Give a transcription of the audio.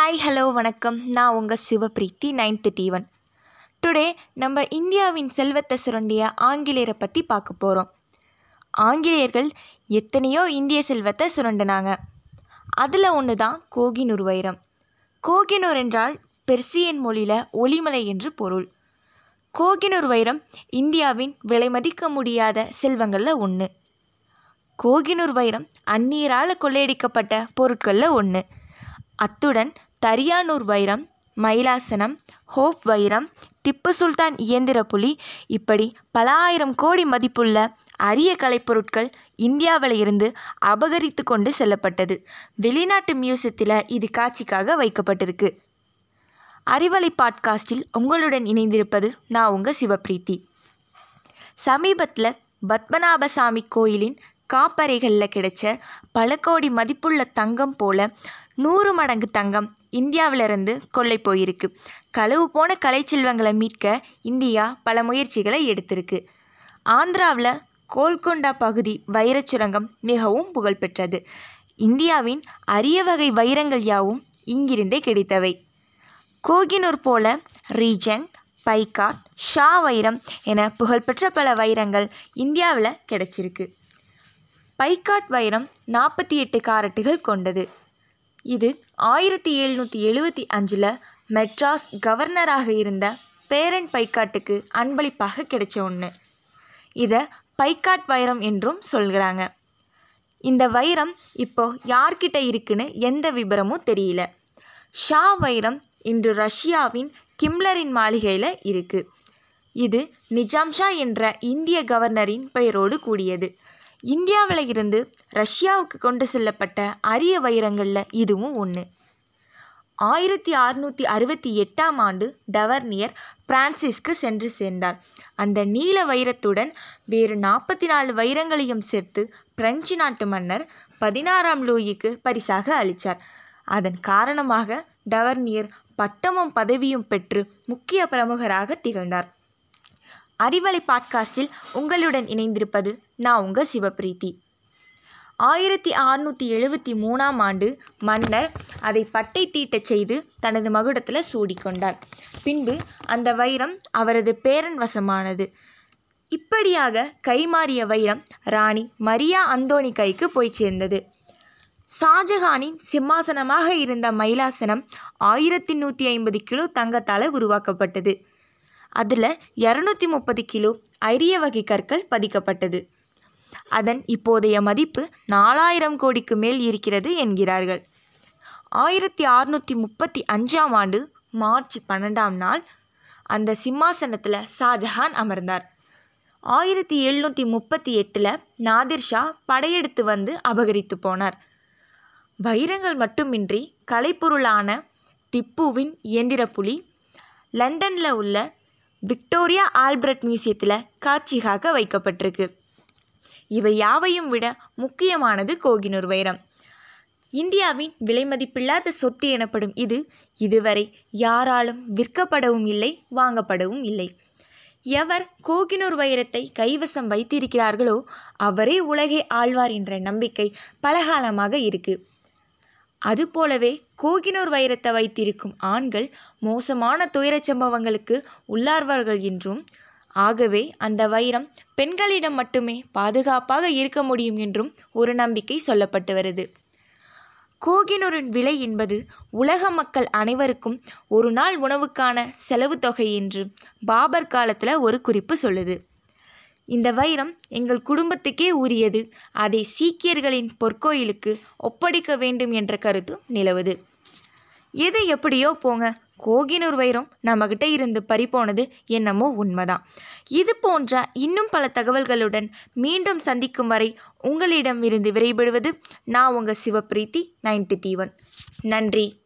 Hi hello வணக்கம். நான் உங்கள் சிவப்ரீத்தி நைன்த்து ஒன் டுடே நம்ம இந்தியாவின் செல்வத்தை சுரண்டிய ஆங்கிலேயரை பற்றி பார்க்க போகிறோம் ஆங்கிலேயர்கள் எத்தனையோ இந்திய செல்வத்தை சுரண்டினாங்க. அதில் ஒன்று தான் கோகினூர் வைரம். கோகினூர் என்றால் பெர்சியன் மொழியில் ஒளிமலை என்று பொருள். கோகினூர் வைரம் இந்தியாவின் விலைமதிக்க முடியாத செல்வங்களில் ஒன்று கோகினூர் வைரம் அந்நீரால் கொள்ளையடிக்கப்பட்ட பொருட்களில் ஒன்று அத்துடன் தரியானூர் வைரம் மயிலாசனம் ஹோப் வைரம் திப்பு சுல்தான் இயந்திர புலி இப்படி பல ஆயிரம் கோடி மதிப்புள்ள அரிய கலைப்பொருட்கள் இந்தியாவில் இருந்து அபகரித்து கொண்டு செல்லப்பட்டது. வெளிநாட்டு மியூசியத்தில் இது காட்சிக்காக வைக்கப்பட்டிருக்கு. அறிவலை பாட்காஸ்டில் உங்களுடன் இணைந்திருப்பது நான் உங்கள் சிவப்ரீத்தி. சமீபத்தில் பத்மநாபசாமி கோயிலின் காப்பறைகளில் கிடைச்ச பல கோடி மதிப்புள்ள தங்கம் போல நூறு மடங்கு தங்கம் இந்தியாவிலிருந்து கொள்ளை போயிருக்கு. களவு போன கலைச்செல்வங்களை மீட்க இந்தியா பல முயற்சிகளை எடுத்திருக்கு. ஆந்திராவில் கோல்கொண்டா பகுதி வைரச் சுரங்கம் மிகவும் புகழ்பெற்றது. இந்தியாவின் அரிய வகை வைரங்கள் யாவும் இங்கிருந்தே கிடைத்தவை. கோகினூர் போல ரீஜன் பைகாட் ஷா வைரம் என புகழ்பெற்ற பல வைரங்கள் இந்தியாவில் கிடைச்சிருக்கு. பைகாட் வைரம் நாற்பத்தி எட்டு காரட்டுகள் கொண்டது. இது ஆயிரத்தி எழுநூற்றி எழுபத்தி அஞ்சில் மெட்ராஸ் கவர்னராக இருந்த பேரன் பைக்காட்டுக்கு அன்பளிப்பாக கிடைச்ச ஒன்று இதை பைக்காட் வைரம் என்றும் சொல்கிறாங்க. இந்த வைரம் இப்போ யார்கிட்ட இருக்குன்னு எந்த விபரமும் தெரியல. ஷா வைரம் இன்று ரஷ்யாவின் கிம்லரின் மாளிகையில் இருக்குது இது நிஜாம் ஷா என்ற இந்திய கவர்னரின் பெயரோடு கூடியது. இந்தியாவில் இருந்து ரஷ்யாவுக்கு கொண்டு செல்லப்பட்ட அரிய வைரங்களில் இதுவும் ஒன்று ஆயிரத்தி அறுநூற்றி அறுபத்தி எட்டாம் ஆண்டு டவர்னியர் பிரான்சிஸ்க்கு சென்று சேர்ந்தார். அந்த நீல வைரத்துடன் வேறு நாற்பத்தி நாலு வைரங்களையும் சேர்த்து பிரெஞ்சு நாட்டு மன்னர் பதினாறாம் லூயிக்கு பரிசாக அளித்தார் அதன் காரணமாக டவர்னியர் பட்டமும் பதவியும் பெற்று முக்கிய பிரமுகராக திகழ்ந்தார். அறிவலை பாட்காஸ்டில் உங்களுடன் இணைந்திருப்பது நான் உங்கள் சிவப்ரீத்தி. ஆயிரத்தி அறுநூற்றி எழுபத்தி மூணாம் ஆண்டு மன்னர் அதை பட்டை தீட்டச் செய்து தனது மகுடத்தில் சூடிக்கொண்டார். பின்பு அந்த வைரம் அவரது பேரன் வசமானது. இப்படியாக கைமாறிய வைரம் ராணி மரியா அந்தோணி கைக்கு போய் சேர்ந்தது. ஷாஜஹானின் சிம்மாசனமாக இருந்த மயிலாசனம் ஆயிரத்தி நூற்றி ஐம்பது கிலோ தங்கத்தால் உருவாக்கப்பட்டது. அதில் இரநூத்தி முப்பது கிலோ அரிய வகை கற்கள் பதிக்கப்பட்டது. அதன் இப்போதைய மதிப்பு நாலாயிரம் கோடிக்கு மேல் இருக்கிறது என்கிறார்கள். ஆயிரத்தி அறுநூற்றி முப்பத்தி அஞ்சாம் ஆண்டு மார்ச் பன்னெண்டாம் நாள் அந்த சிம்மாசனத்தில் ஷாஜஹான் அமர்ந்தார். ஆயிரத்தி எழுநூற்றி முப்பத்தி எட்டில் நாதிர்ஷா படையெடுத்து வந்து அபகரித்து போனார். வைரங்கள் மட்டுமின்றி கலைப்பொருளான திப்புவின் இயந்திர புலி லண்டனில் உள்ள விக்டோரியா ஆல்பர்ட் மியூசியத்தில் காட்சிக்காக வைக்கப்பட்டிருக்கு. இவை யாவையும் விட முக்கியமானது கோகினூர் வைரம் இந்தியாவின் விலைமதிப்பில்லாத சொத்து எனப்படும் இது இதுவரை யாராலும் விற்கப்படவும் இல்லை வாங்கப்படவும் இல்லை. எவர் கோகினூர் வைரத்தை கைவசம் வைத்திருக்கிறார்களோ அவரே உலகை ஆழ்வார் என்ற நம்பிக்கை பலகாலமாக இருக்குது அதுபோலவே கோகினூர் வைரத்தை வைத்திருக்கும் ஆண்கள் மோசமான துயரச் சம்பவங்களுக்கு உள்ளார்வார்கள் என்றும் ஆகவே அந்த வைரம் பெண்களிடம் மட்டுமே பாதுகாப்பாக இருக்க முடியும் என்றும் ஒரு நம்பிக்கை சொல்லப்பட்டு வருது. கோகினூரின் விலை என்பது உலக மக்கள் அனைவருக்கும் ஒரு நாள் உணவுக்கான செலவு தொகை என்று பாபர் காலத்தில் ஒரு குறிப்பு சொல்லுது. இந்த வைரம் எங்கள் குடும்பத்துக்கே உரியது. அதை சீக்கியர்களின் பொற்கோயிலுக்கு ஒப்படைக்க வேண்டும் என்ற கருத்து நிலவுது. எது எப்படியோ போங்க. கோகினூர் வைரம் நம்மகிட்ட இருந்து பறிப்போனது என்னமோ உண்மைதான். இது போன்ற இன்னும் பல தகவல்களுடன் மீண்டும் சந்திக்கும் வரை உங்களிடம் இருந்து விரைபடுவது நான் உங்கள் சிவப்ரீத்தி நைன்டி தீவன் நன்றி.